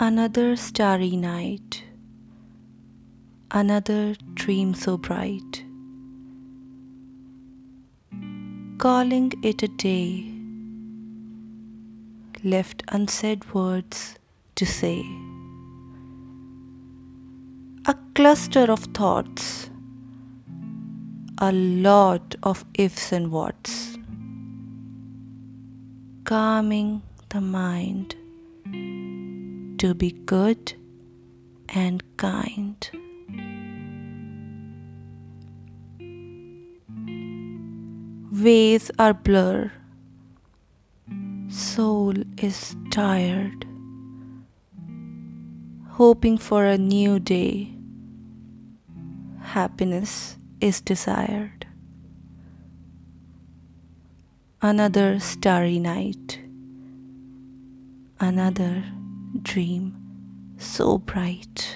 Another starry night, another dream so bright, calling it a day, left unsaid words to say. A cluster of thoughts, a lot of ifs and whats, calming the mind to be good and kind. Ways are blur, soul is tired, hoping for a new day. Happiness is desired. Another starry night, another dream so bright.